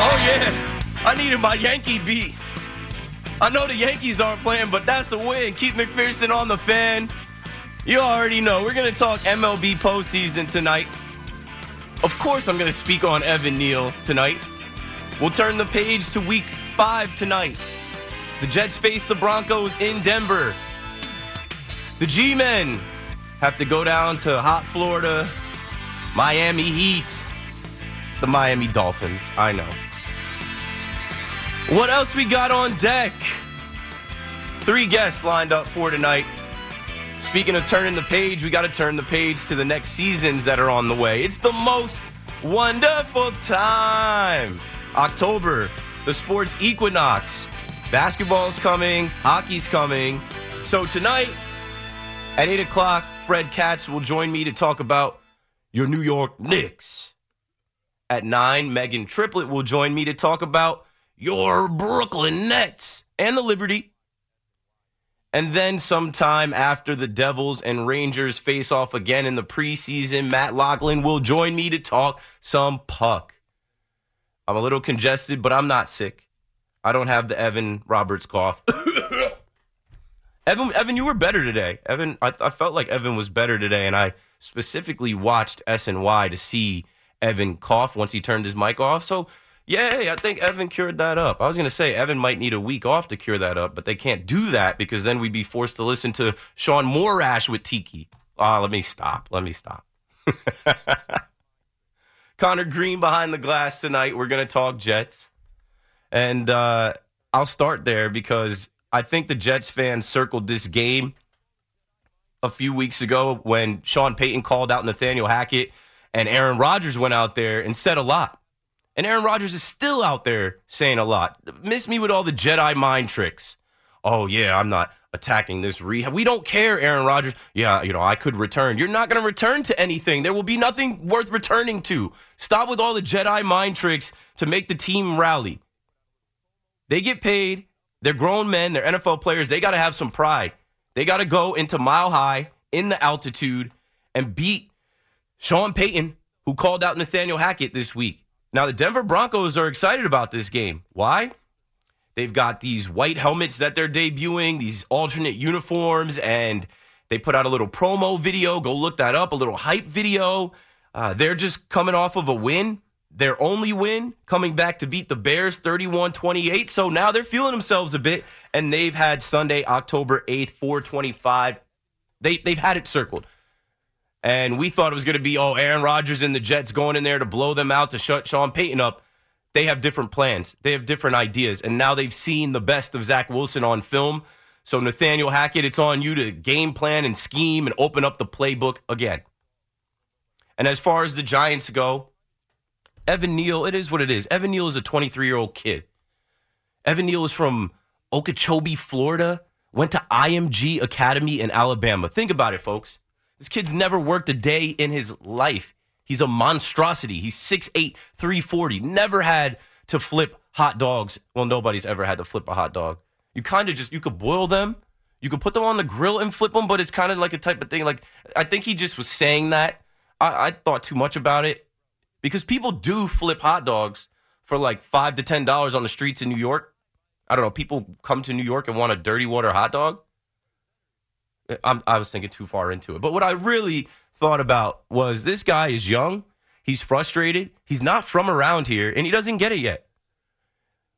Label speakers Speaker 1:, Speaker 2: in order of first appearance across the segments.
Speaker 1: Oh, I needed my Yankee beat. I know the Yankees aren't playing, but that's a win. Keith McPherson on the fan. You already know we're gonna talk MLB postseason tonight. Of course, I'm gonna speak on Evan Neal tonight. We'll turn the page to Week Five tonight. The Jets face the Broncos in Denver. The G-men have to go down to hot Florida, Miami Heat, the Miami Dolphins. I know. What else we got on deck? Three guests lined up for tonight. Speaking of turning the page, we got to turn the page to the next seasons that are on the way. It's the most wonderful time. October, the sports equinox. Basketball's coming, hockey's coming. So tonight at 8 o'clock, Fred Katz will join me to talk about your New York Knicks. At 9, Megan Triplett will join me to talk about your Brooklyn Nets and the Liberty. And then sometime after the Devils and Rangers face off again in the preseason, Matt Lachlan will join me to talk some puck. I'm a little congested, but I'm not sick. I don't have the Evan Roberts cough. Evan, Evan, you were better today. Evan, I, I felt like Evan was better today, and I specifically watched SNY to see Evan cough once he turned his mic off. So, yay, I think Evan cured that up. I was going to say Evan might need a week off to cure that up, but they can't do that because then we'd be forced to listen to Sean Morash with Tiki. Ah, let me stop. Let me stop. Connor Green behind the glass tonight. We're going to talk Jets. And uh, I'll start there because I think the Jets fans circled this game a few weeks ago when Sean Payton called out Nathaniel Hackett and Aaron Rodgers went out there and said a lot. And Aaron Rodgers is still out there saying a lot. Miss me with all the Jedi mind tricks. Oh, yeah, I'm not attacking this rehab. We don't care, Aaron Rodgers. Yeah, you know, I could return. You're not going to return to anything. There will be nothing worth returning to. Stop with all the Jedi mind tricks to make the team rally. They get paid. They're grown men. They're NFL players. They got to have some pride. They got to go into mile high in the altitude and beat Sean Payton, who called out Nathaniel Hackett this week. Now, the Denver Broncos are excited about this game. Why? They've got these white helmets that they're debuting, these alternate uniforms, and they put out a little promo video. Go look that up, a little hype video. Uh, they're just coming off of a win, their only win, coming back to beat the Bears 31 28. So now they're feeling themselves a bit, and they've had Sunday, October 8th, 425. They, they've had it circled. And we thought it was going to be, oh, Aaron Rodgers and the Jets going in there to blow them out to shut Sean Payton up. They have different plans. They have different ideas. And now they've seen the best of Zach Wilson on film. So, Nathaniel Hackett, it's on you to game plan and scheme and open up the playbook again. And as far as the Giants go, Evan Neal, it is what it is. Evan Neal is a 23 year old kid. Evan Neal is from Okeechobee, Florida, went to IMG Academy in Alabama. Think about it, folks. This kid's never worked a day in his life. He's a monstrosity. He's 6'8, 340. Never had to flip hot dogs. Well, nobody's ever had to flip a hot dog. You kind of just, you could boil them. You could put them on the grill and flip them, but it's kind of like a type of thing. Like, I think he just was saying that. I, I thought too much about it because people do flip hot dogs for like five to ten dollars on the streets in New York. I don't know. People come to New York and want a dirty water hot dog. I'm, I was thinking too far into it. But what I really thought about was this guy is young. He's frustrated. He's not from around here, and he doesn't get it yet.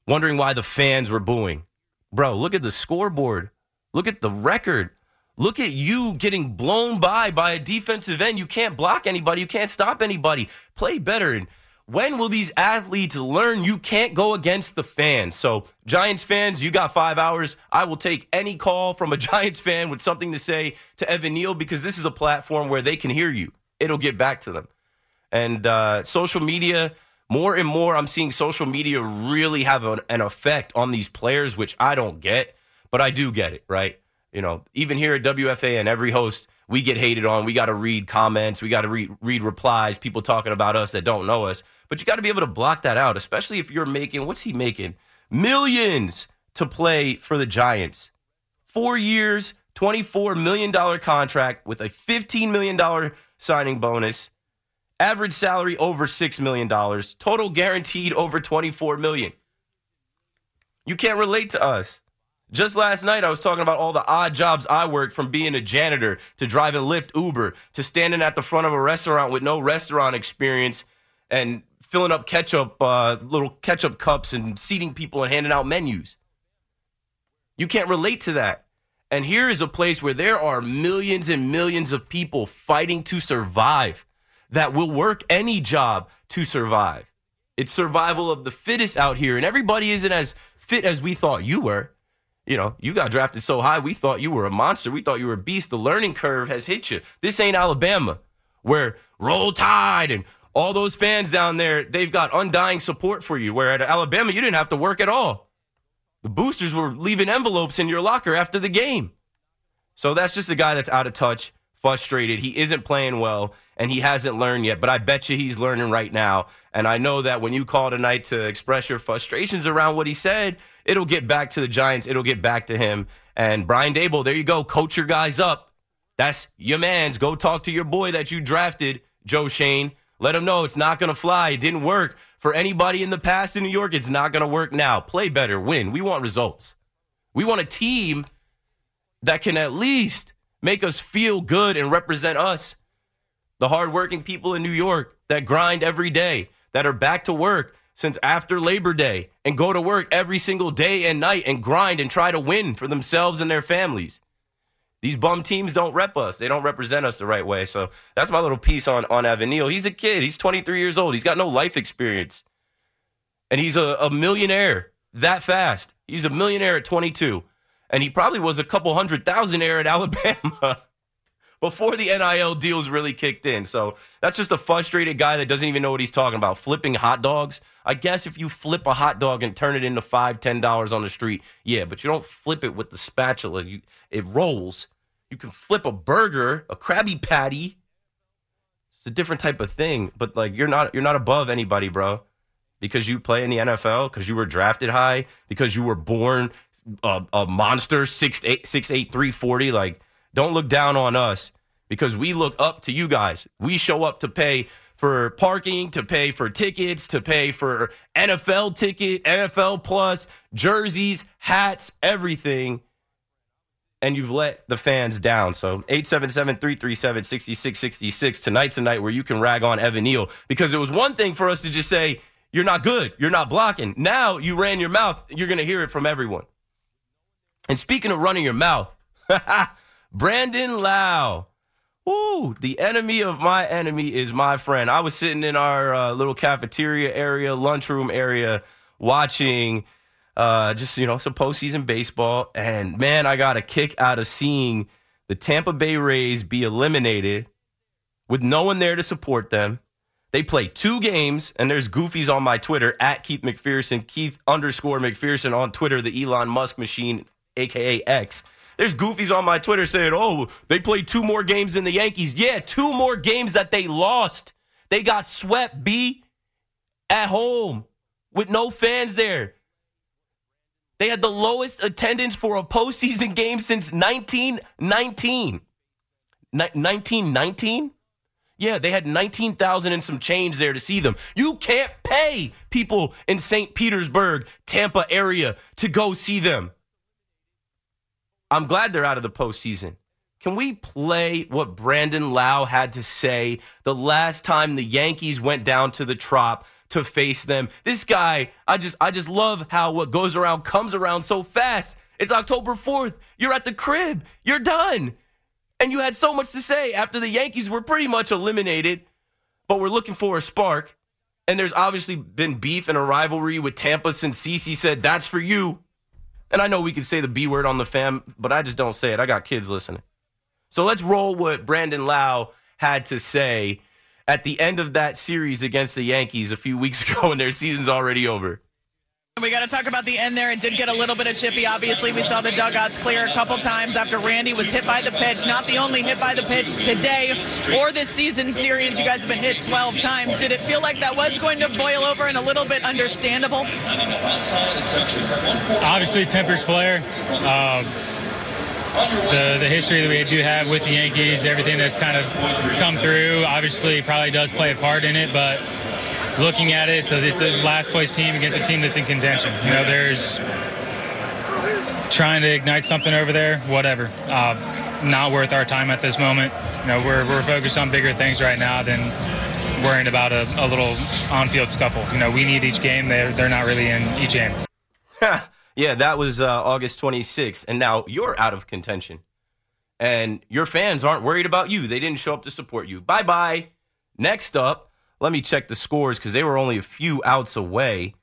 Speaker 1: Wondering why the fans were booing. Bro, look at the scoreboard. Look at the record. Look at you getting blown by by a defensive end. You can't block anybody. You can't stop anybody. Play better. And when will these athletes learn you can't go against the fans? So, Giants fans, you got five hours. I will take any call from a Giants fan with something to say to Evan Neal because this is a platform where they can hear you. It'll get back to them. And uh, social media, more and more, I'm seeing social media really have an, an effect on these players, which I don't get, but I do get it, right? You know, even here at WFA and every host, we get hated on. We got to read comments. We got to read, read replies, people talking about us that don't know us. But you got to be able to block that out, especially if you're making, what's he making? Millions to play for the Giants. Four years, $24 million contract with a $15 million signing bonus. Average salary over $6 million. Total guaranteed over 24 million. You can't relate to us. Just last night, I was talking about all the odd jobs I worked from being a janitor to driving Lyft Uber to standing at the front of a restaurant with no restaurant experience and filling up ketchup, uh, little ketchup cups and seating people and handing out menus. You can't relate to that. And here is a place where there are millions and millions of people fighting to survive that will work any job to survive. It's survival of the fittest out here, and everybody isn't as fit as we thought you were. You know, you got drafted so high, we thought you were a monster. We thought you were a beast. The learning curve has hit you. This ain't Alabama, where roll tide and all those fans down there, they've got undying support for you. Where at Alabama, you didn't have to work at all. The boosters were leaving envelopes in your locker after the game. So that's just a guy that's out of touch, frustrated. He isn't playing well, and he hasn't learned yet. But I bet you he's learning right now. And I know that when you call tonight to express your frustrations around what he said, it'll get back to the Giants. It'll get back to him. And Brian Daboll, there you go. Coach your guys up. That's your man's. Go talk to your boy that you drafted, Joe Schoen. Let them know it's not going to fly. It didn't work for anybody in the past in New York. It's not going to work now. Play better, win. We want results. We want a team that can at least make us feel good and represent us, the hardworking people in New York that grind every day, that are back to work since after Labor Day and go to work every single day and night and grind and try to win for themselves and their families. These bum teams don't rep us. They don't represent us the right way. So that's my little piece on, on Neal. He's a kid. He's 23 years old. He's got no life experience. And he's a, a millionaire that fast. He's a millionaire at 22. And he probably was a couple hundred thousandaire at Alabama before the NIL deals really kicked in. So that's just a frustrated guy that doesn't even know what he's talking about. Flipping hot dogs. I guess if you flip a hot dog and turn it into five, ten dollars on the street, yeah, but you don't flip it with the spatula. You it rolls. You can flip a burger, a Krabby Patty. It's a different type of thing, but like you're not you're not above anybody, bro. Because you play in the NFL, because you were drafted high, because you were born a, a monster, six eight, six eight, three forty. Like, don't look down on us because we look up to you guys. We show up to pay for parking, to pay for tickets, to pay for NFL ticket, NFL plus, jerseys, hats, everything. And you've let the fans down. So 877-337-6666. Tonight's a night where you can rag on Evan Neal because it was one thing for us to just say, you're not good. You're not blocking. Now you ran your mouth. You're going to hear it from everyone. And speaking of running your mouth, Brandon Lowe. Woo, the enemy of my enemy is my friend. I was sitting in our uh, little cafeteria area, lunchroom area, watching uh, just, you know, some postseason baseball. And man, I got a kick out of seeing the Tampa Bay Rays be eliminated with no one there to support them. They play two games, and there's goofies on my Twitter at Keith McPherson, Keith underscore McPherson on Twitter, the Elon Musk machine, aka X. There's goofies on my Twitter saying, oh, they played two more games than the Yankees. Yeah, two more games that they lost. They got swept, B, at home with no fans there. They had the lowest attendance for a postseason game since 1919. 1919? Yeah, they had 19,000 and some change there to see them. You can't pay people in St. Petersburg, Tampa area to go see them. I'm glad they're out of the postseason. Can we play what Brandon Lowe had to say the last time the Yankees went down to the Trop to face them? This guy, I just I just love how what goes around comes around so fast. It's October 4th. You're at the crib. You're done. And you had so much to say after the Yankees were pretty much eliminated, but we're looking for a spark. And there's obviously been beef and a rivalry with Tampa since CC said, that's for you. And I know we can say the B word on the fam, but I just don't say it. I got kids listening. So let's roll what Brandon Lowe had to say at the end of that series against the Yankees a few weeks ago, and their season's already over.
Speaker 2: We got to talk about the end there. It did get a little bit of chippy. Obviously, we saw the dugouts clear a couple times after Randy was hit by the pitch. Not the only hit by the pitch today or this season series. You guys have been hit 12 times. Did it feel like that was going to boil over and a little bit understandable?
Speaker 3: Obviously, tempers flare. Um, the, the history that we do have with the Yankees, everything that's kind of come through, obviously probably does play a part in it, but looking at it, it's a, it's a last place team against a team that's in contention. You know, there's trying to ignite something over there, whatever. Uh, not worth our time at this moment. You know, we're, we're focused on bigger things right now than worrying about a, a little on-field scuffle. You know, we need each game. They're, they're not really in each game.
Speaker 1: yeah, that was uh, August 26th. And now you're out of contention. And your fans aren't worried about you. They didn't show up to support you. Bye bye. Next up, let me check the scores because they were only a few outs away.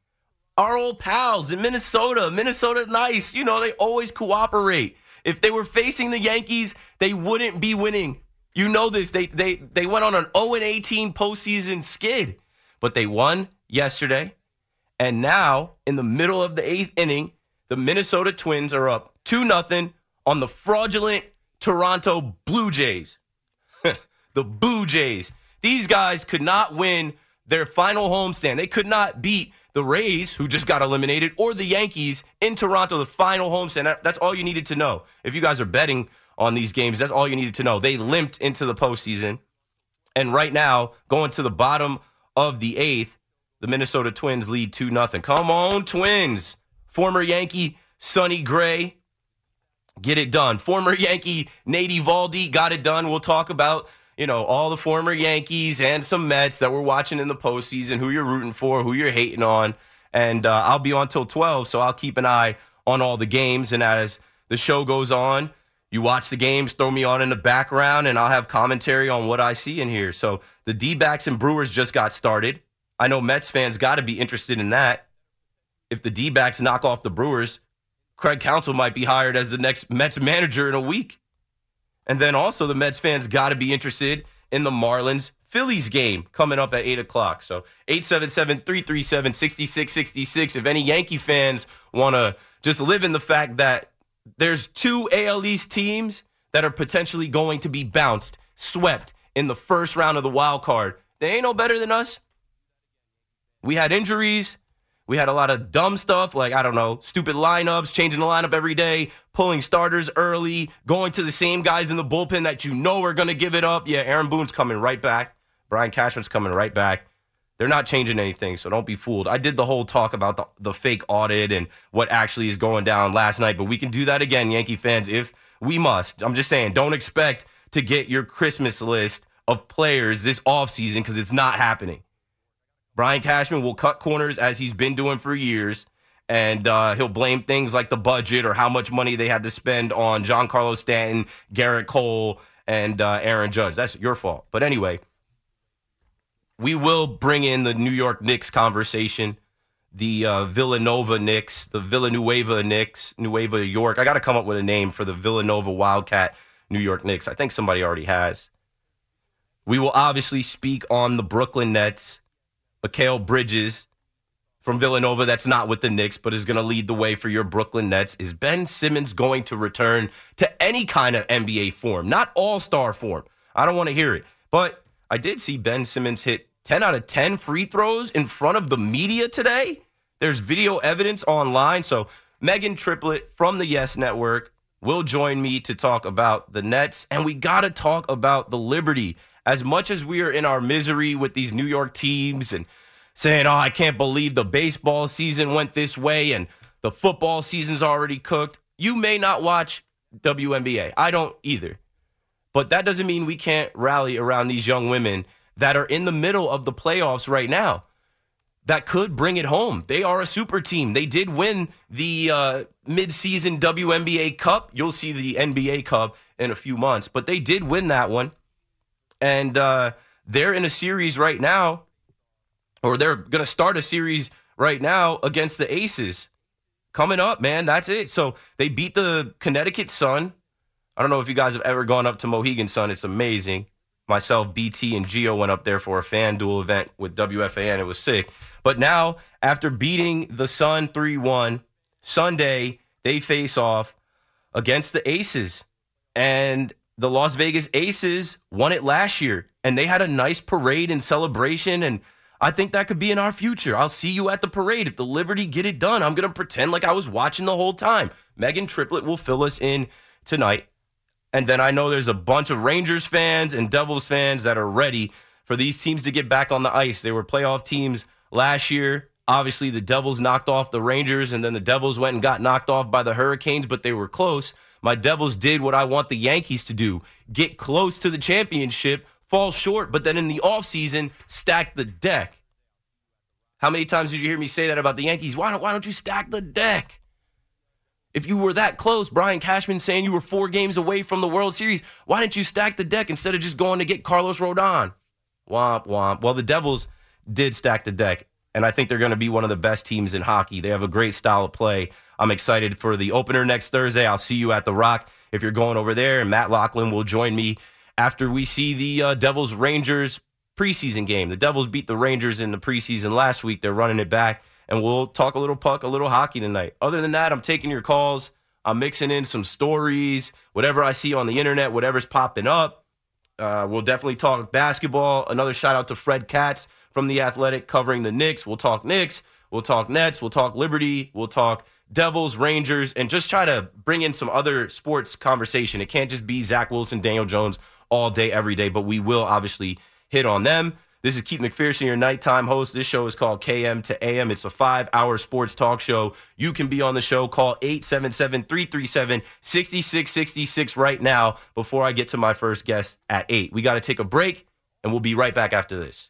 Speaker 1: Our old pals in Minnesota. Minnesota, nice. You know, they always cooperate. If they were facing the Yankees, they wouldn't be winning. You know this. They they they went on an 0 18 postseason skid, but they won yesterday. And now, in the middle of the eighth inning, the Minnesota Twins are up 2 0 on the fraudulent Toronto Blue Jays. the Blue Jays. These guys could not win their final homestand. They could not beat the Rays, who just got eliminated, or the Yankees in Toronto, the final homestand. That's all you needed to know. If you guys are betting on these games, that's all you needed to know. They limped into the postseason. And right now, going to the bottom of the eighth, the Minnesota Twins lead 2 0. Come on, Twins. Former Yankee Sonny Gray, get it done. Former Yankee Nate Eovaldi got it done. We'll talk about, you know, all the former Yankees and some Mets that we're watching in the postseason, who you're rooting for, who you're hating on. And uh, I'll be on till 12, so I'll keep an eye on all the games. And as the show goes on, you watch the games, throw me on in the background, and I'll have commentary on what I see in here. So the D backs and Brewers just got started. I know Mets fans got to be interested in that. If the D backs knock off the Brewers, Craig Counsell might be hired as the next Mets manager in a week. And then also, the Mets fans got to be interested in the Marlins Phillies game coming up at 8 o'clock. So 877 337 6666. If any Yankee fans want to just live in the fact that there's two AL East teams that are potentially going to be bounced, swept in the first round of the wild card, they ain't no better than us. We had injuries. We had a lot of dumb stuff like, I don't know, stupid lineups, changing the lineup every day, pulling starters early, going to the same guys in the bullpen that you know are going to give it up. Yeah, Aaron Boone's coming right back. Brian Cashman's coming right back. They're not changing anything, so don't be fooled. I did the whole talk about the, the fake audit and what actually is going down last night, but we can do that again, Yankee fans, if we must. I'm just saying, don't expect to get your Christmas list of players this offseason because it's not happening. Brian Cashman will cut corners as he's been doing for years, and uh, he'll blame things like the budget or how much money they had to spend on Giancarlo Stanton, Gerrit Cole, and uh, Aaron Judge. That's your fault. But anyway, we will bring in the New York Knicks conversation, the uh, Villanova Knicks, the Villanueva Knicks, Nueva York. I got to come up with a name for the Villanova Wildcat New York Knicks. I think somebody already has. We will obviously speak on the Brooklyn Nets Mikal Bridges from Villanova that's not with the Knicks, but is going to lead the way for your Brooklyn Nets. Is Ben Simmons going to return to any kind of NBA form, not all star form? I don't want to hear it. But I did see Ben Simmons hit 10 out of 10 free throws in front of the media today. There's video evidence online. So Megan Triplett from the Yes Network will join me to talk about the Nets. And we got to talk about the Liberty as much as we are in our misery with these New York teams and saying, oh, I can't believe the baseball season went this way and the football season's already cooked, you may not watch WNBA. I don't either. But that doesn't mean we can't rally around these young women that are in the middle of the playoffs right now. that could bring it home. They are a super team. They did win the uh, midseason WNBA Cup. You'll see the NBA Cup in a few months, but they did win that one. And uh, they're in a series right now, or they're going to start a series right now against the Aces. Coming up, man. That's it. So they beat the Connecticut Sun. I don't know if you guys have ever gone up to Mohegan Sun. It's amazing. Myself, BT, and Geo went up there for a FanDuel event with WFAN. It was sick. But now, after beating the Sun 3 1, Sunday, they face off against the Aces. And the Las Vegas Aces won it last year. And they had a nice parade and celebration. And I think that could be in our future. I'll see you at the parade. If the Liberty get it done, I'm going to pretend like I was watching the whole time. Megan Triplett will fill us in tonight. And then I know there's a bunch of Rangers fans and Devils fans that are ready for these teams to get back on the ice. They were playoff teams last year. Obviously, the Devils knocked off the Rangers, and then the Devils went and got knocked off by the Hurricanes, but they were close. My Devils did what I want the Yankees to do get close to the championship, fall short, but then in the offseason, stack the deck. How many times did you hear me say that about the Yankees? Why don't, why don't you stack the deck? If you were that close, Brian Cashman saying you were four games away from the World Series, why didn't you stack the deck instead of just going to get Carlos Rodon? Womp womp. Well, the Devils did stack the deck, and I think they're going to be one of the best teams in hockey. They have a great style of play. I'm excited for the opener next Thursday. I'll see you at the Rock if you're going over there, and Matt Lachlan will join me after we see the uh, Devils Rangers preseason game. The Devils beat the Rangers in the preseason last week. They're running it back, and we'll talk a little puck, a little hockey tonight. Other than that, I'm taking your calls. I'm mixing in some stories, whatever I see on the internet, whatever's popping up. Uh, we'll definitely talk basketball. Another shout out to Fred Katz from The Athletic covering the Knicks. We'll talk Knicks. We'll talk Nets. We'll talk Liberty. We'll talk Devils, Rangers, and just try to bring in some other sports conversation. It can't just be Zach Wilson, Daniel Jones all day, every day, but we will obviously hit on them. This is Keith McPherson, your nighttime host. This show is called KM to AM. It's a five hour sports talk show. You can be on the show. Call 877 337 6666 right now before I get to my first guest at 8. We got to take a break, and we'll be right back after this.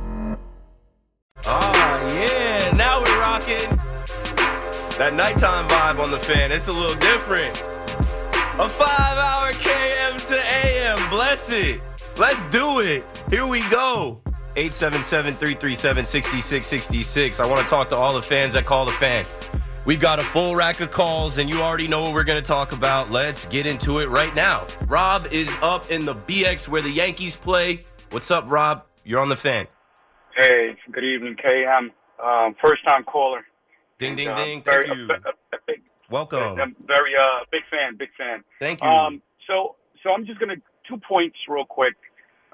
Speaker 1: Oh, yeah. Now we're rocking. That nighttime vibe on the fan, it's a little different. A five hour KM to AM. Bless it. Let's do it. Here we go. 877 337 6666. I want to talk to all the fans that call the fan. We've got a full rack of calls, and you already know what we're going to talk about. Let's get into it right now. Rob is up in the BX where the Yankees play. What's up, Rob? You're on the fan.
Speaker 4: Hey, good evening, KM. Um, first time caller.
Speaker 1: Ding, ding,
Speaker 4: Uh,
Speaker 1: ding.
Speaker 4: very,
Speaker 1: Thank you.
Speaker 4: A, a, a big,
Speaker 1: Welcome.
Speaker 4: I'm very uh, big fan, big fan.
Speaker 1: Thank you.
Speaker 4: Um, so, so I'm just gonna two points real quick.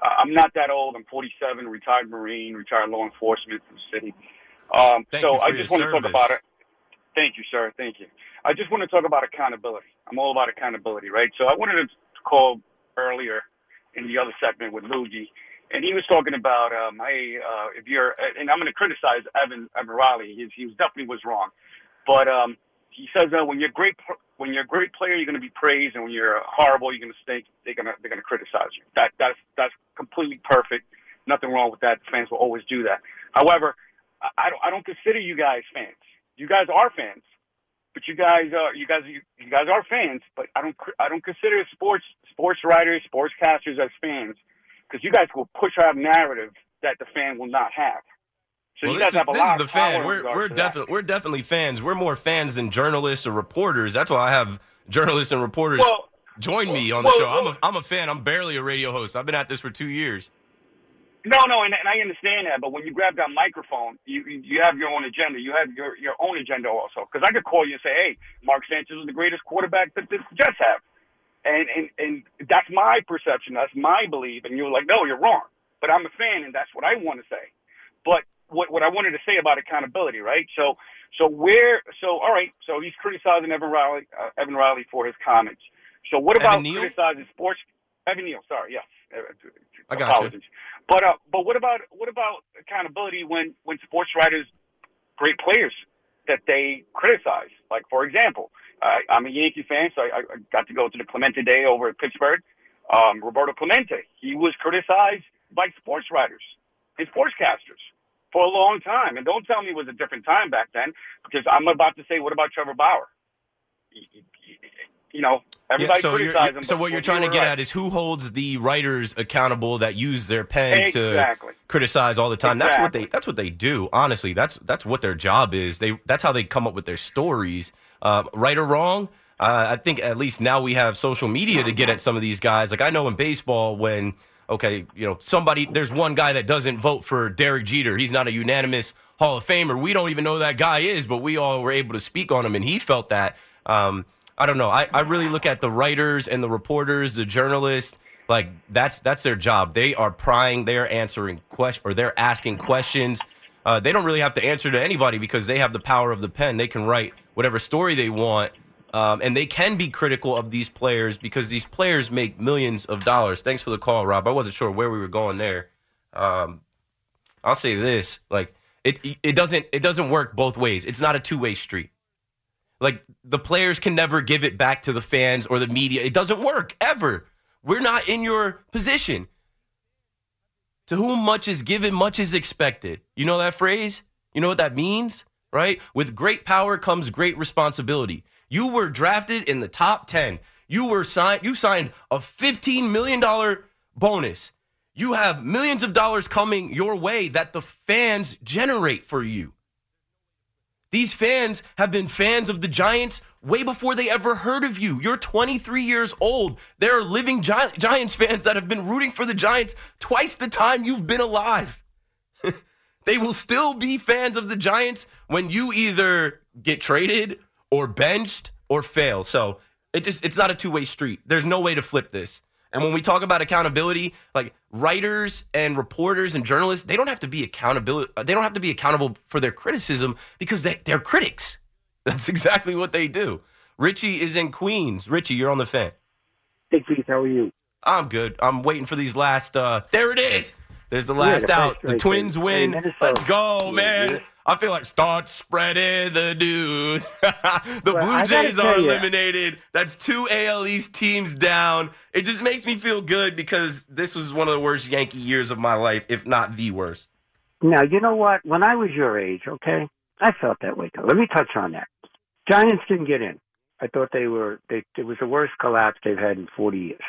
Speaker 4: Uh, I'm not that old. I'm 47, retired Marine, retired law enforcement from the city. Um,
Speaker 1: Thank
Speaker 4: so I just want to talk about it. Thank you, sir. Thank you. I just want to talk about accountability. I'm all about accountability, right? So I wanted to call earlier in the other segment with Luigi, and he was talking about, um, hey, uh, if you're, and I'm going to criticize Evan Evan Riley. He's, he was definitely was wrong, but um, he says that when you're great, when you're a great player, you're going to be praised, and when you're horrible, you're going to stink. They're going to they're going to criticize you. That that's that's completely perfect. Nothing wrong with that. Fans will always do that. However, I- I don't I don't consider you guys fans. You guys are fans, but you guys are you guys you, you guys are fans. But I don't I don't consider sports sports writers sportscasters as fans because you guys will push out a narrative that the fan will not have. So
Speaker 1: well,
Speaker 4: you
Speaker 1: this
Speaker 4: guys
Speaker 1: is,
Speaker 4: have a
Speaker 1: this
Speaker 4: lot
Speaker 1: is the fan. We're we're definitely we're definitely fans. We're more fans than journalists or reporters. That's why I have journalists and reporters
Speaker 4: Well,
Speaker 1: join me on the
Speaker 4: well,
Speaker 1: show. I'm a I'm a fan. I'm barely a radio host. I've been at this for two years.
Speaker 4: No, no, and, and I understand that, but when you grab that microphone, you you have your own agenda. You have your your own agenda also. Because I could call you and say, "Hey, Mark Sanchez is the greatest quarterback that the Jets have," and and and that's my perception. That's my belief, and you're like, "No, you're wrong." But I'm a fan, and that's what I want to say. But what what I wanted to say about accountability, right? So so where so all right, so he's criticizing Evan Riley uh, Evan Riley for his comments. So what about criticizing sports? Evan Neal, sorry, yes. Uh,
Speaker 1: I got you.
Speaker 4: But uh, but what about what about accountability when when sports writers, great players, that they criticize? Like for example, I I'm a Yankee fan, so I, I got to go to the Clemente Day over at Pittsburgh. Um, Roberto Clemente, he was criticized by sports writers and sportscasters for a long time. And don't tell me it was a different time back then, because I'm about to say, what about Trevor Bauer? You know, everybody
Speaker 1: so you're,
Speaker 4: criticized him.
Speaker 1: so what you're trying to get
Speaker 4: right.
Speaker 1: at is who holds the writers accountable that use their pen
Speaker 4: Exactly.
Speaker 1: to criticize all the time. That's what they. That's what they do. Honestly, that's that's what their job is. They that's how they come up with their stories. Uh, right or wrong, uh, I think at least now we have social media to get at some of these guys. Like I know in baseball when okay, you know somebody there's one guy that doesn't vote for Derek Jeter. He's not a unanimous Hall of Famer. We don't even know that guy is, but we all were able to speak on him, and he felt that. Um, I don't know. I, I really look at the writers and the reporters, the journalists. Like that's that's their job. They are prying. They are answering questions, or they're asking questions. Uh, they don't really have to answer to anybody because they have the power of the pen. They can write whatever story they want, um, and they can be critical of these players because these players make millions of dollars. Thanks for the call, Rob. I wasn't sure where we were going there. Um, I'll say this: like it, it doesn't it doesn't work both ways. It's not a two way street. Like the players can never give it back to the fans or the media. It doesn't work ever. We're not in your position. To whom much is given, much is expected. You know that phrase? You know what that means, right? With great power comes great responsibility. You were drafted in the top 10. You were signed you signed a 15 million dollar bonus. You have millions of dollars coming your way that the fans generate for you. These fans have been fans of the Giants way before they ever heard of you. You're 23 years old. There are living Gi- Giants fans that have been rooting for the Giants twice the time you've been alive. they will still be fans of the Giants when you either get traded or benched or fail. So it just it's not a two-way street. There's no way to flip this. And when we talk about accountability, like writers and reporters and journalists, they don't have to be accountability. They don't have to be accountable for their criticism because they, they're critics. That's exactly what they do. Richie is in Queens. Richie, you're on the fan.
Speaker 5: Hey, Keith, how are you?
Speaker 1: I'm good. I'm waiting for these last. uh There it is. There's the
Speaker 5: Yeah,
Speaker 1: last
Speaker 5: the
Speaker 1: out. The Twins
Speaker 5: game.
Speaker 1: win.
Speaker 5: Hey,
Speaker 1: Let's go,
Speaker 5: Yeah,
Speaker 1: man.
Speaker 5: yeah.
Speaker 1: I feel like start spreading the news. the
Speaker 5: Well,
Speaker 1: Blue Jays are eliminated. That's two AL East teams down. It just makes me feel good because this was one of the worst Yankee years of my life, if not the worst.
Speaker 5: Now, you know what? When I was your age, okay, I felt that way too. Let me touch on that. Giants didn't get in. I thought they were. They, it was the worst collapse they've had in 40 years.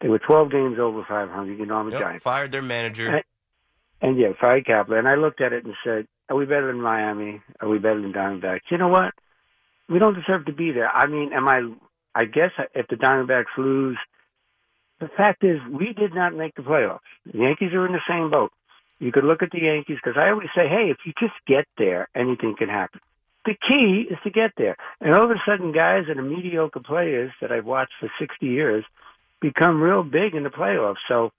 Speaker 5: They were 12 games over 500. You know, I'm a
Speaker 1: Yep,
Speaker 5: Giant.
Speaker 1: fired their manager.
Speaker 5: Right. And yeah, fired Kapler. And I looked at it and said, "Are we better than Miami? Are we better than Diamondbacks? You know what? We don't deserve to be there. I mean, am I? I guess if the Diamondbacks lose, the fact is we did not make the playoffs. The Yankees are in the same boat. You could look at the Yankees because I always say, hey, if you just get there, anything can happen. The key is to get there. And all of a sudden, guys that are mediocre players that I've watched for 60 years become real big in the playoffs. So,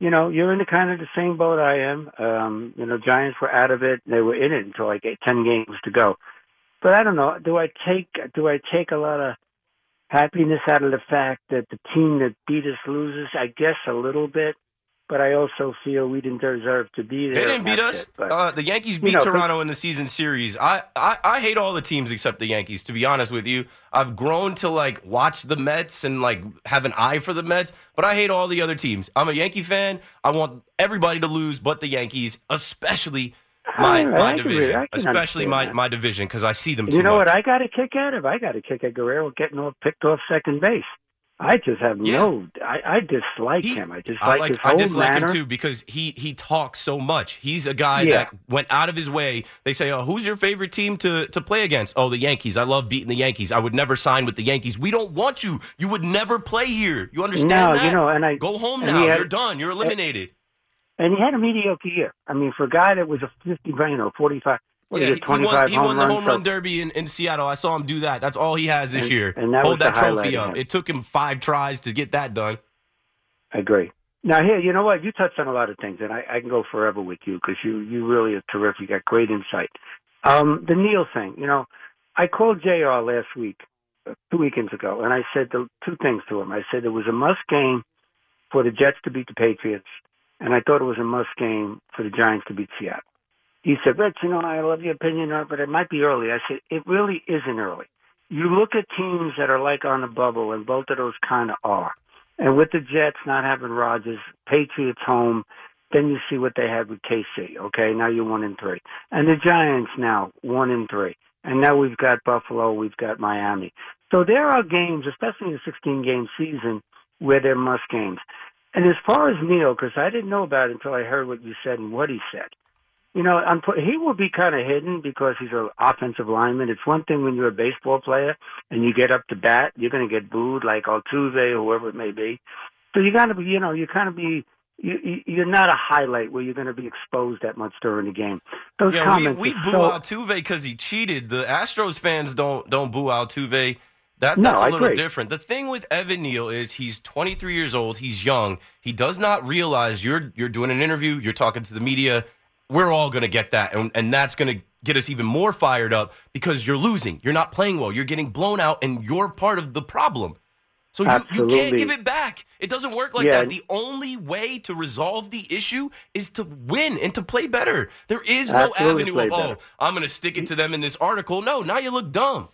Speaker 5: you know, you're in the kind of the same boat I am. Um, you know, Giants were out of it. They were in it until like eight, 10 games to go. But I don't know. Do I take do I take a lot of happiness out of the fact that the team that beat us loses? I guess a little bit, but I also feel we didn't deserve to be there.
Speaker 1: They didn't beat us.
Speaker 5: it. But,
Speaker 1: Uh, the Yankees
Speaker 5: you
Speaker 1: beat
Speaker 5: know,
Speaker 1: Toronto in the season series. I, I I hate all the teams except the Yankees. To be honest with you, I've grown to like watch the Mets and like have an eye for the Mets, but I hate all the other teams. I'm a Yankee fan. I want everybody to lose, but the Yankees, especially my my
Speaker 5: I
Speaker 1: division,
Speaker 5: can
Speaker 1: especially my
Speaker 5: that.
Speaker 1: my division because I see them too
Speaker 5: you know
Speaker 1: much.
Speaker 5: what I got a kick out of? I got a kick at Guerrero getting off picked off second base. I just have
Speaker 1: Yeah.
Speaker 5: no. I, I dislike
Speaker 1: He-
Speaker 5: him. I dislike
Speaker 1: I like
Speaker 5: his
Speaker 1: I
Speaker 5: whole
Speaker 1: dislike
Speaker 5: manner.
Speaker 1: him too because he he talks so much. He's a guy
Speaker 5: Yeah.
Speaker 1: that went out of his way. They say, "Oh, who's your favorite team to to play against?" Oh, the Yankees. I love beating the Yankees. I would never sign with the Yankees. We don't want you. You would never play here. You understand
Speaker 5: No,
Speaker 1: that?
Speaker 5: you know, and I
Speaker 1: Go home now.
Speaker 5: had-
Speaker 1: You're done. You're eliminated.
Speaker 5: And he had a mediocre year. I mean, for a guy that was a fifty, you know, forty-five. What
Speaker 1: Yeah,
Speaker 5: is
Speaker 1: he,
Speaker 5: it,
Speaker 1: he won, he won the home run derby in, in Seattle. I saw him do that. That's all he has this
Speaker 5: And-
Speaker 1: year.
Speaker 5: and that
Speaker 1: Hold that trophy up. It took him five tries to get that done.
Speaker 5: I agree. Now here, you know what? You touched on a lot of things, and I, I can go forever with you because you you really are terrific. You got great insight. Um, the Neal thing, you know, I called Jr. last week, two weekends ago, and I said the two things to him. I said it was a must game for the Jets to beat the Patriots, and I thought it was a must game for the Giants to beat Seattle. He said, Rich, you know, I love your opinion, but it might be early. I said, it really isn't early. You look at teams that are like on the bubble, and both of those kind of are. And with the Jets not having Rodgers, Patriots home, then you see what they had with KC. Okay, now you're one and three, and the Giants now one and three, and now we've got Buffalo, we've got Miami. So there are games, especially in a 16 game season, where they're must games. And as far as Neal, because I didn't know about it until I heard what you said and what he said. You know, he will be kind of hidden because he's an offensive lineman. It's one thing when you're a baseball player and you get up to bat, you're going to get booed like Altuve or whoever it may be. So you got to be, you know, you kind of be you, you're not a highlight where you're going to be exposed that much during the game. Those
Speaker 1: yeah,
Speaker 5: comments
Speaker 1: we, we boo
Speaker 5: so,
Speaker 1: Altuve because he cheated. The Astros fans don't don't boo Altuve. That,
Speaker 5: No,
Speaker 1: that's a
Speaker 5: I
Speaker 1: little different. The thing with Evan Neal is he's 23 years old. He's young. He does not realize you're you're doing an interview. You're talking to the media. We're all going to get that, and, and that's going to get us even more fired up because you're losing. You're not playing well. You're getting blown out, and you're part of the problem. So you, you can't give it back. It doesn't work like
Speaker 5: Yeah.
Speaker 1: that. The only way to resolve the issue is to win and to play better. There is no
Speaker 5: Absolutely
Speaker 1: avenue of,
Speaker 5: better.
Speaker 1: oh, I'm going to stick it to them in this article. No, now you look dumb.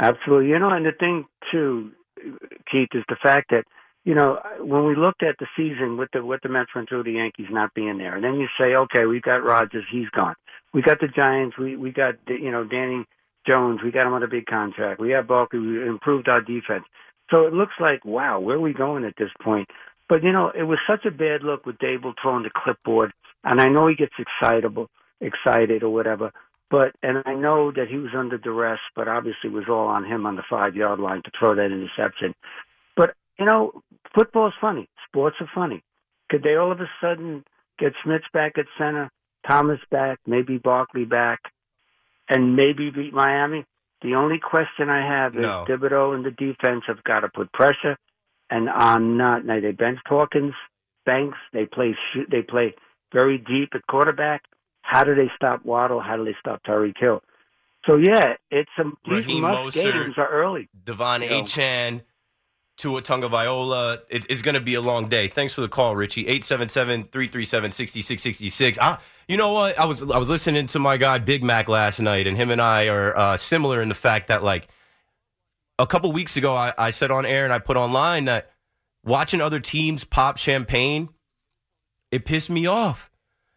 Speaker 5: Absolutely. You know, and the thing too, Keith, is the fact that you know when we looked at the season with the with the Mets went through the Yankees not being there, and then you say, okay, we've got Rodgers, he's gone. We got the Giants, we we got you know Danny Jones, we got him on a big contract. We have Barkley, we improved our defense. So it looks like wow, where are we going at this point? But you know, it was such a bad look with Daboll throwing the clipboard, and I know he gets excitable, excited or whatever. But and I know that he was under duress, but obviously it was all on him on the five yard line to throw that interception. You know, football's funny. Sports are funny. Could they all of a sudden get Smith back at center, Thomas back, maybe Barkley back, and maybe beat Miami? The only question I have is
Speaker 1: No.
Speaker 5: Thibodeaux and the defense have got to put pressure, and I'm not. Now they bench Hawkins, Banks. They play sh- they play very deep at quarterback. How do they stop Waddle? How do they stop Tyreek Hill? So yeah, it's some these
Speaker 1: Raheem
Speaker 5: must
Speaker 1: Mostert.
Speaker 5: games are early.
Speaker 1: Devon
Speaker 5: You know.
Speaker 1: Achane, Tua Tagovailoa. It's, it's going to be a long day. Thanks for the call, Richie. 877-337-6666. I, you know what? I was I was listening to my guy Big Mac last night, and him and I are uh, similar in the fact that like a couple weeks ago, I, I said on air and I put online that watching other teams pop champagne, it pissed me off,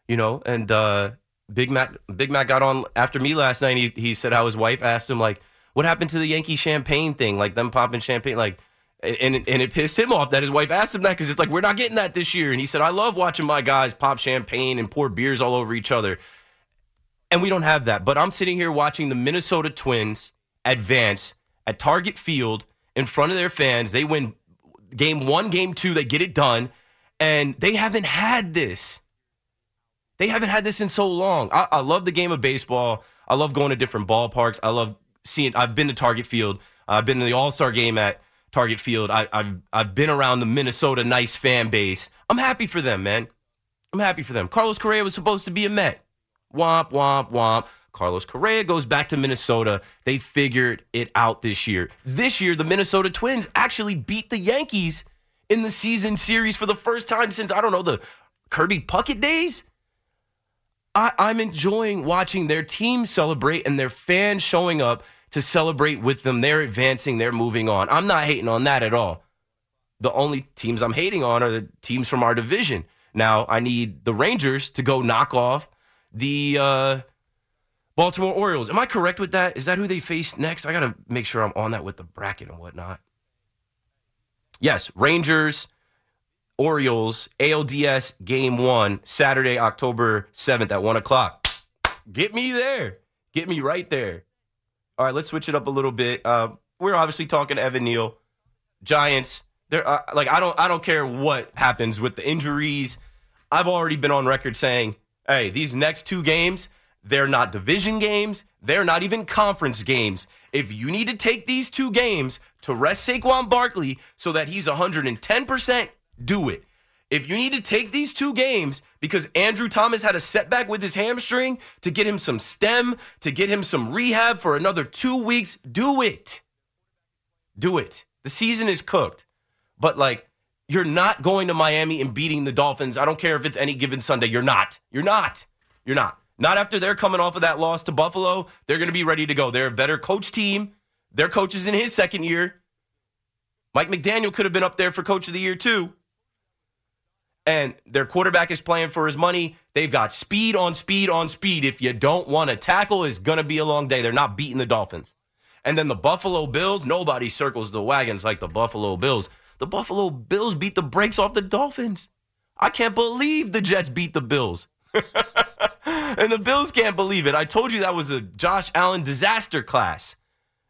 Speaker 1: you know. And uh, Big Mac, Big Mac got on after me last night. He he said how his wife asked him like, "What happened to the Yankee champagne thing? Like them popping champagne, like." And and it pissed him off that his wife asked him that because it's like we're not getting that this year. And he said, "I love watching my guys pop champagne and pour beers all over each other." And we don't have that. But I'm sitting here watching the Minnesota Twins advance at Target Field in front of their fans. They win game one, game two, they get it done. And they haven't had this. They haven't had this in so long. I, I love the game of baseball. I love going to different ballparks. I love seeing, I've been to Target Field. I've been to the All Star game at Target Field. I, I've, I've been around the Minnesota nice fan base. I'm happy for them, man. I'm happy for them. Carlos Correa was supposed to be a Met. Womp, womp, womp. Carlos Correa goes back to Minnesota. They figured it out this year. This year, the Minnesota Twins actually beat the Yankees in the season series for the first time since, I don't know, the Kirby Puckett days. I, I'm enjoying watching their team celebrate and their fans showing up to celebrate with them. They're advancing, they're moving on. I'm not hating on that at all. The only teams I'm hating on are the teams from our division. Now, I need the Rangers to go knock off the uh, Baltimore Orioles. Am I correct with that? Is that who they face next? I got to make sure I'm on that with the bracket and whatnot. Yes, Rangers, Orioles, ALDS game one, Saturday, October 7th at 1 o'clock. Get me there. Get me right there. All right, let's switch it up a little bit. Uh, we're obviously talking Evan Neal, Giants. They're uh, like I don't I don't care what happens with the injuries. I've already been on record saying, hey, these next two games, they're not division games. They're not even conference games. If you need to take these two games to rest Saquon Barkley so that he's 110%, do it. If you need to take these two games because Andrew Thomas had a setback with his hamstring to get him some stem, to get him some rehab for another two weeks, do it. Do it. The season is cooked. But like, you're not going to Miami and beating the Dolphins. I don't care if it's any given Sunday. You're not. You're not. You're not. Not after they're coming off of that loss to Buffalo. They're going to be ready to go. They're a better coach team. Their coach is in his second year. Mike McDaniel could have been up there for coach of the year, too. And their quarterback is playing for his money. They've got speed on speed on speed. If you don't want to tackle, it's going to be a long day. They're not beating the Dolphins. And then the Buffalo Bills, nobody circles the wagons like the Buffalo Bills. The Buffalo Bills beat the brakes off the Dolphins. I can't believe the Jets beat the Bills. and the Bills can't believe it. I told you that was a Josh Allen disaster class.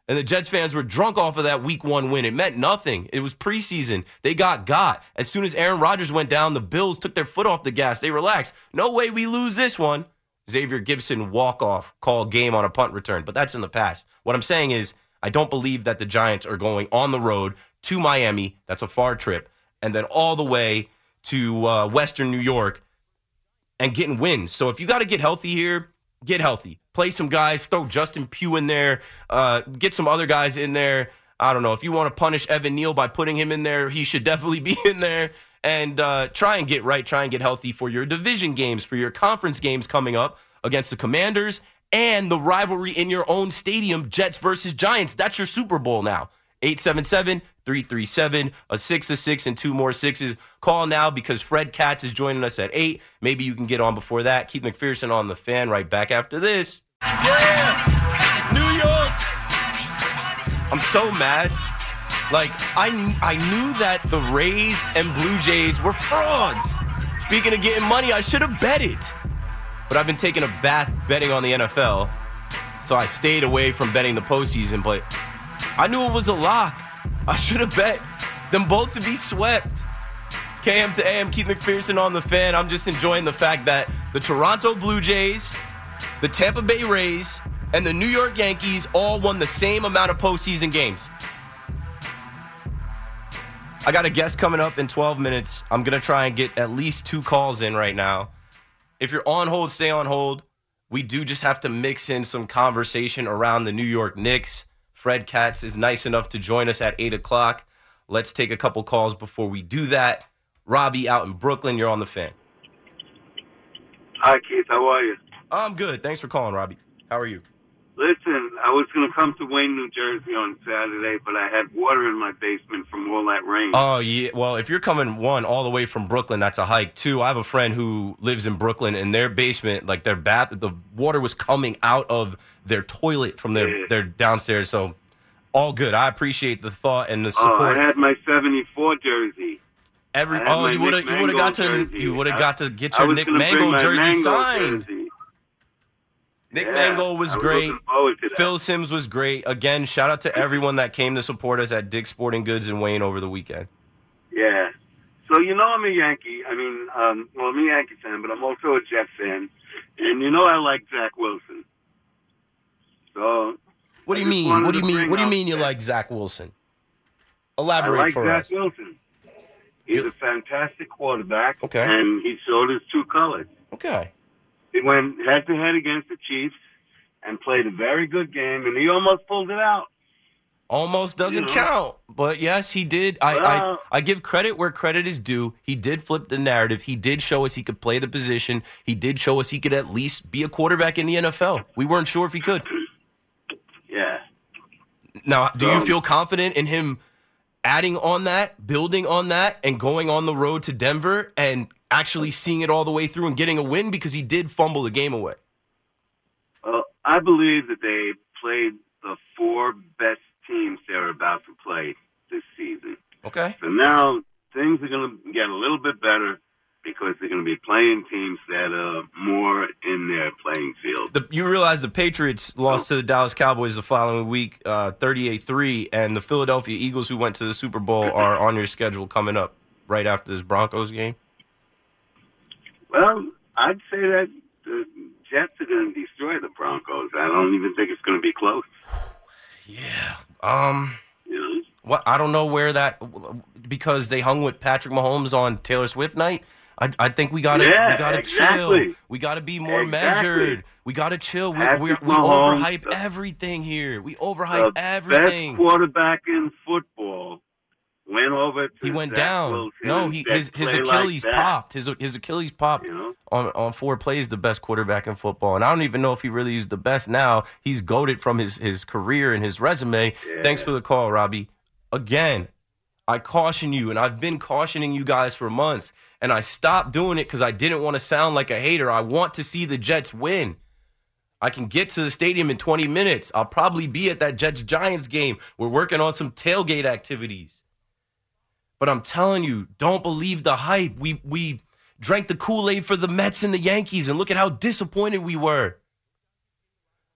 Speaker 1: And the Jets fans were drunk off of that week one win. It meant nothing. It was preseason. They got got. As soon as Aaron Rodgers went down, the Bills took their foot off the gas. They relaxed. No way we lose this one. Xavier Gipson walk off, call game on a punt return. But that's in the past. What I'm saying is, I don't believe that the Giants are going on the road to Miami. That's a far trip. And then all the way to uh, Western New York and getting wins. So if you got to get healthy here, get healthy. Play some guys, throw Justin Pugh in there, uh, get some other guys in there. I don't know. If you want to punish Evan Neal by putting him in there, he should definitely be in there. And uh, try and get right, try and get healthy for your division games, for your conference games coming up against the Commanders and the rivalry in your own stadium, Jets versus Giants. That's your Super Bowl now. 877 337 a six a six and two more sixes. Call now because Fred Katz is joining us at eight. Maybe you can get on before that. Keith McPherson on the fan right back after this. Yeah, New York. I'm so mad. Like I I knew that the Rays and Blue Jays were frauds. Speaking of getting money, I should have bet it. But I've been taking a bath betting on the NFL, so I stayed away from betting the postseason. But I knew it was a lock. I should have bet them both to be swept. KM to AM, Keith McPherson on the fan. I'm just enjoying the fact that the Toronto Blue Jays, the Tampa Bay Rays, and the New York Yankees all won the same amount of postseason games. I got a guest coming up in 12 minutes. I'm going to try and get at least two calls in right now. If you're on hold, stay on hold. We do just have to mix in some conversation around the New York Knicks. Fred Katz is nice enough to join us at 8 o'clock. Let's take a couple calls before we do that. Robbie out in Brooklyn, you're on the fan.
Speaker 6: Hi, Keith. How are you?
Speaker 1: I'm good. Thanks for calling, Robbie. How are you?
Speaker 6: Listen, I was going to come to Wayne, New Jersey on Saturday, but I had water in my basement from all that rain.
Speaker 1: Oh, yeah. Well, if you're coming, one, all the way from Brooklyn, that's a hike. Two, I have a friend who lives in Brooklyn, and their basement, like their bath, the water was coming out of their toilet from their,
Speaker 6: Yeah.
Speaker 1: their downstairs. So, all good. I appreciate the thought and the
Speaker 6: oh,
Speaker 1: support.
Speaker 6: I had my 74 jersey.
Speaker 1: Every oh, you would have
Speaker 6: Nick
Speaker 1: you would have got to
Speaker 6: jersey.
Speaker 1: you would have got to get your Nick
Speaker 6: gonna bring
Speaker 1: Mangold
Speaker 6: my
Speaker 1: jersey signed.
Speaker 6: jersey.
Speaker 1: Nick
Speaker 6: Yeah,
Speaker 1: Mangold was
Speaker 6: I
Speaker 1: great.
Speaker 6: looking forward to that.
Speaker 1: Phil Simms was great. Again, shout out to everyone that came to support us at Dick's Sporting Goods in Wayne over the weekend.
Speaker 6: Yeah. So you know I'm a Yankee. I mean, um, well, I'm a Yankee fan, but I'm also a Jet fan, and you know I like Zach Wilson. So
Speaker 1: What do you mean? What do you mean? What do you mean you like Zach Wilson? Elaborate
Speaker 6: like
Speaker 1: for
Speaker 6: Zach
Speaker 1: us.
Speaker 6: Wilson. He's
Speaker 1: You-
Speaker 6: a fantastic quarterback,
Speaker 1: Okay.
Speaker 6: and he showed his true colors.
Speaker 1: Okay.
Speaker 6: He went head to head against the Chiefs and played a very good game, and he almost pulled it out.
Speaker 1: Almost doesn't
Speaker 6: You know?
Speaker 1: count, but yes, he did. I,
Speaker 6: Well-
Speaker 1: I I give credit where credit is due. He did flip the narrative. He did show us he could play the position. He did show us he could at least be a quarterback in the NFL. We weren't sure if he could.
Speaker 6: Yeah.
Speaker 1: Now, do you feel confident in him adding on that, building on that, and going on the road to Denver and actually seeing it all the way through and getting a win because he did fumble the game away?
Speaker 6: Well, I believe that they played the four best teams they're about to play this season.
Speaker 1: Okay.
Speaker 6: So now things are going to get a little bit better because they're going to be playing teams that are more in their playing field.
Speaker 1: The, you realize the Patriots lost to the Dallas Cowboys the following week, uh, 38-3, and the Philadelphia Eagles, who went to the Super Bowl, are on your schedule coming up right after this Broncos game.
Speaker 6: Well, I'd say that the Jets are going to destroy the Broncos. I don't even think it's going to be close.
Speaker 1: Yeah. Um.
Speaker 6: You know?
Speaker 1: What I don't know where that because they hung with Patrick Mahomes on Taylor Swift night. I, I think we gotta
Speaker 6: Yeah,
Speaker 1: we gotta
Speaker 6: exactly.
Speaker 1: chill. We gotta be more
Speaker 6: Exactly.
Speaker 1: measured. We gotta chill. We we, we overhype
Speaker 6: the-
Speaker 1: everything here. We
Speaker 6: The
Speaker 1: overhype
Speaker 6: best
Speaker 1: everything.
Speaker 6: quarterback in football went over to
Speaker 1: He went
Speaker 6: Zach
Speaker 1: down.
Speaker 6: Wilson
Speaker 1: No, he his his
Speaker 6: "Play like
Speaker 1: Achilles popped. His his Achilles popped
Speaker 6: You know?
Speaker 1: on on four plays. The best quarterback in football, and I don't even know if he really is the best now. He's goaded from his his career and his resume. Thanks for the call, Robbie. Again, I caution you, and I've been cautioning you guys for months, and I stopped doing it because I didn't want to sound like a hater. I want to see the Jets win. I can get to the stadium in 20 minutes. I'll probably be at that Jets Giants game. We're working on some tailgate activities. But I'm telling you, don't believe the hype. We we drank the Kool-Aid for the Mets and the Yankees, and look at how disappointed we were.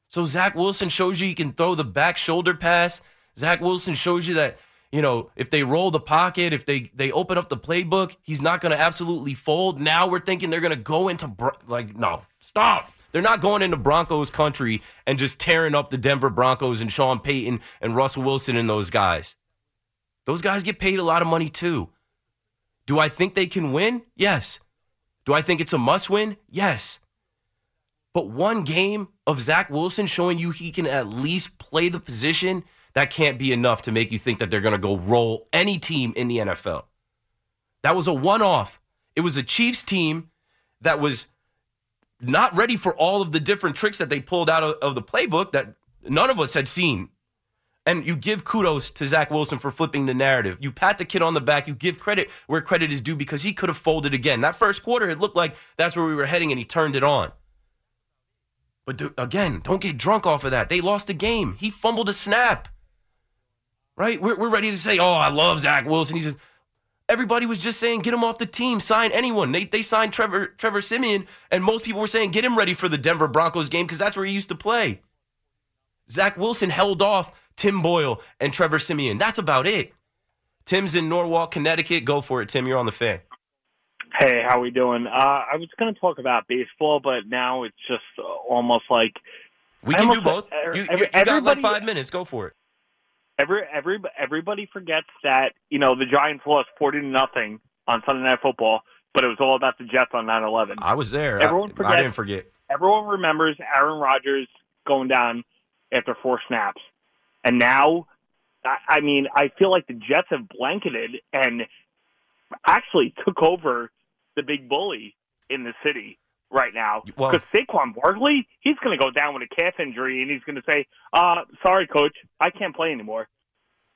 Speaker 1: So Zach Wilson shows you he can throw the back shoulder pass. Zach Wilson shows you that, you know, if they roll the pocket, if they they open up the playbook, he's not going to absolutely fold. Now we're thinking they're going to go into like no, stop. They're not going into Broncos country and just tearing up the Denver Broncos and Sean Payton and Russell Wilson and those guys. Those guys get paid a lot of money too. Do I think they can win? Yes. Do I think it's a must win? Yes. But one game of Zach Wilson showing you he can at least play the position, that can't be enough to make you think that they're going to go roll any team in the NFL. That was a one off. It was a Chiefs team that was not ready for all of the different tricks that they pulled out of, of the playbook that none of us had seen. And you give kudos to Zach Wilson for flipping the narrative. You pat the kid on the back. You give credit where credit is due because he could have folded again. That first quarter, it looked like that's where we were heading, and he turned it on. But do, again, don't get drunk off of that. They lost the game. He fumbled a snap. Right? We're, we're ready to say, oh, I love Zach Wilson. He's just, everybody was just saying, get him off the team, sign anyone. They, they signed Trevor, Trevor Siemian, and most people were saying, get him ready for the Denver Broncos game because that's where he used to play. Zach Wilson held off Tim Boyle and Trevor Siemian. That's about it. Tim's in Norwalk, Connecticut. Go for it, Tim. You're on the fan.
Speaker 7: Hey, how we doing? Uh, I was going to talk about baseball, but now it's just uh, almost like
Speaker 1: We can do both.
Speaker 7: er-
Speaker 1: You, you, you got like five minutes. Go for it.
Speaker 7: every every everybody forgets that you know the Giants lost forty to nothing on Sunday Night Football, but it was all about the Jets on 9-11.
Speaker 1: I was there. I-
Speaker 7: Everyone
Speaker 1: I,
Speaker 7: forgets-
Speaker 1: didn't forget.
Speaker 7: Everyone remembers Aaron Rodgers going down after four snaps, and now, I, mean, I feel like the Jets have blanketed and actually took over the big bully in the city right now.
Speaker 1: Well-
Speaker 7: Because Saquon Barkley, he's going to go down with a calf injury, and he's going to say, "Uh, sorry, coach, I can't play anymore."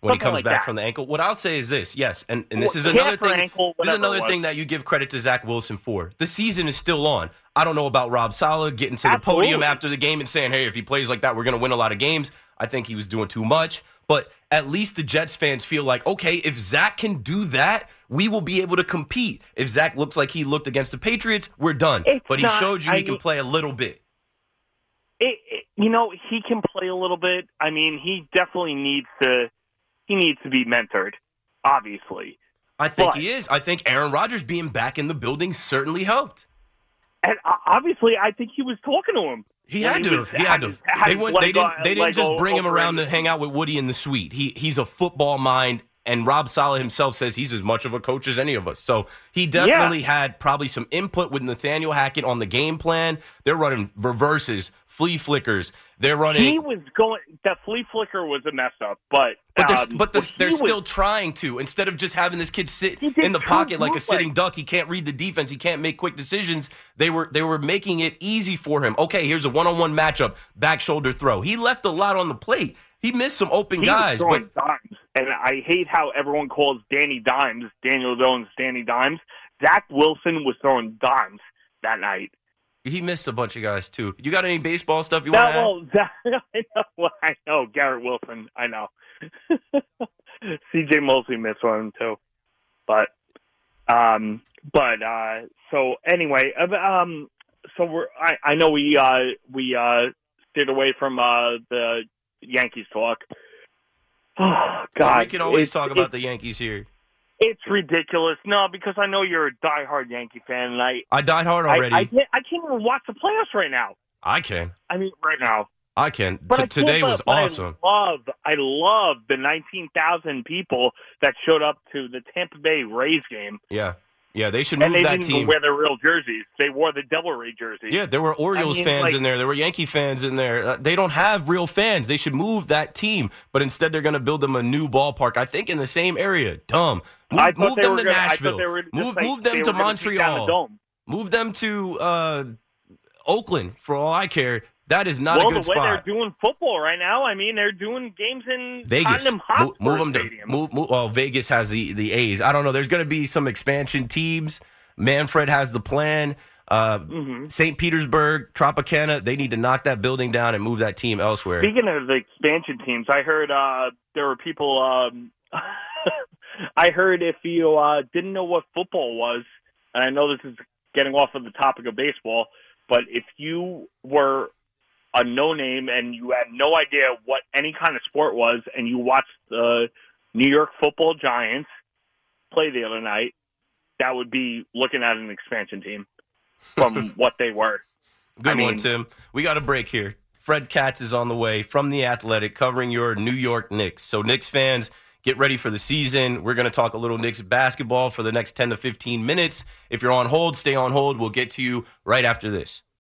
Speaker 1: When he comes
Speaker 7: like
Speaker 1: back
Speaker 7: that.
Speaker 1: from the ankle. What I'll say is this, yes, and, and this
Speaker 7: Well,
Speaker 1: is another thing.
Speaker 7: ankle,
Speaker 1: this is another thing that you give credit to Zach Wilson for. The season is still on. I don't know about Rob Saleh getting to the podium after the game and saying, "Hey, if he plays like that, we're going to win a lot of games." I think he was doing too much, but at least the Jets fans feel like, okay, if Zach can do that, we will be able to compete. If Zach looks like he looked against the Patriots, we're done.
Speaker 7: It's
Speaker 1: but he
Speaker 7: not-
Speaker 1: showed you
Speaker 7: I
Speaker 1: he can play a little bit.
Speaker 7: it, it, you know, he can play a little bit. I mean, he definitely needs to. He needs to be mentored, obviously.
Speaker 1: I think
Speaker 7: But-
Speaker 1: he is. I think Aaron Rodgers being back in the building certainly helped.
Speaker 7: And uh, obviously, I think he was talking to him.
Speaker 1: He had to.
Speaker 7: was-
Speaker 1: He had to.
Speaker 7: had
Speaker 1: They went. They didn't. They didn't just bring him around
Speaker 7: in-
Speaker 1: to hang out with Woody in the suite. He he's a football mind, and Rob Saleh himself says he's as much of a coach as any of us. So he definitely had probably some input with Nathaniel Hackett on the game plan. They're running reverses, flea flickers. They're running.
Speaker 7: He was going. That flea flicker was a mess up, but
Speaker 1: But they're,
Speaker 7: um,
Speaker 1: but they're,
Speaker 7: what
Speaker 1: they're
Speaker 7: was-
Speaker 1: still trying to. Instead of just having this kid sit in the pocket like a sitting duck, he can't read the defense. He can't make quick decisions. They were they were making it easy for him. Okay, here's a one on one matchup, back shoulder throw. He left a lot on the plate. He missed some open
Speaker 7: he
Speaker 1: guys,
Speaker 7: was
Speaker 1: but
Speaker 7: dimes, and I hate how everyone calls Danny Dimes, Daniel Jones, Danny Dimes. Zach Wilson was throwing dimes that night.
Speaker 1: He missed a bunch of guys too. You got any baseball stuff you want to add?
Speaker 7: that, I know. I know. Garrett Wilson. I know. C.J. Mosley missed one too, but um, but uh, so anyway, uh, um, so we're. I, I know we uh we uh steered away from uh the Yankees talk. Oh God,
Speaker 1: we can always
Speaker 7: It's-
Speaker 1: talk
Speaker 7: it's-
Speaker 1: about the Yankees here.
Speaker 7: It's ridiculous. No, because I know you're a diehard Yankee fan, and I
Speaker 1: I died hard already.
Speaker 7: I,
Speaker 1: I,
Speaker 7: can't, I can't even watch the playoffs right now.
Speaker 1: I can.
Speaker 7: I mean, right now.
Speaker 1: I can.
Speaker 7: But
Speaker 1: T-
Speaker 7: I
Speaker 1: today was
Speaker 7: but
Speaker 1: awesome.
Speaker 7: I love, I love the 19,000 people that showed up to the Tampa Bay Rays game,
Speaker 1: Yeah, yeah. They should move and
Speaker 7: they
Speaker 1: that
Speaker 7: didn't
Speaker 1: team.
Speaker 7: wear their real jerseys. They wore the Devil Ray jerseys.
Speaker 1: Yeah, there were Orioles
Speaker 7: mean,
Speaker 1: fans
Speaker 7: like-
Speaker 1: in there. There were Yankee fans in there. Uh, They don't have real fans. They should move that team, but instead they're going to build them a new ballpark. I think in the same area. Dumb. Move, move them to
Speaker 7: gonna,
Speaker 1: Nashville.
Speaker 7: thought they were just
Speaker 1: move
Speaker 7: like,
Speaker 1: move them to
Speaker 7: down the
Speaker 1: Montreal. Move them to uh, Oakland. For all I care, that is not
Speaker 7: well,
Speaker 1: a good spot.
Speaker 7: Well, the way
Speaker 1: spot.
Speaker 7: they're doing football right now, I mean, they're doing games in
Speaker 1: Vegas. Move, move them to move, move. Well, Vegas has the the A's. I don't know. There's going to be some expansion teams. Manfred has the plan. Uh,
Speaker 7: Mm-hmm.
Speaker 1: St. Petersburg, Tropicana. They need to knock that building down and move that team elsewhere.
Speaker 7: Speaking of the expansion teams, I heard uh, there were people. Um, I heard if you uh, didn't know what football was, and I know this is getting off of the topic of baseball, but if you were a no name and you had no idea what any kind of sport was, and you watched the New York Football Giants play the other night, that would be looking at an expansion team from what they were.
Speaker 1: Good
Speaker 7: I
Speaker 1: one, Tim. We got a break here. Fred Katz is on the way from the Athletic, covering your New York Knicks. So, Knicks fans, get ready for the season. We're going to talk a little Knicks basketball for the next 10 to 15 minutes. If you're on hold, stay on hold. We'll get to you right after this.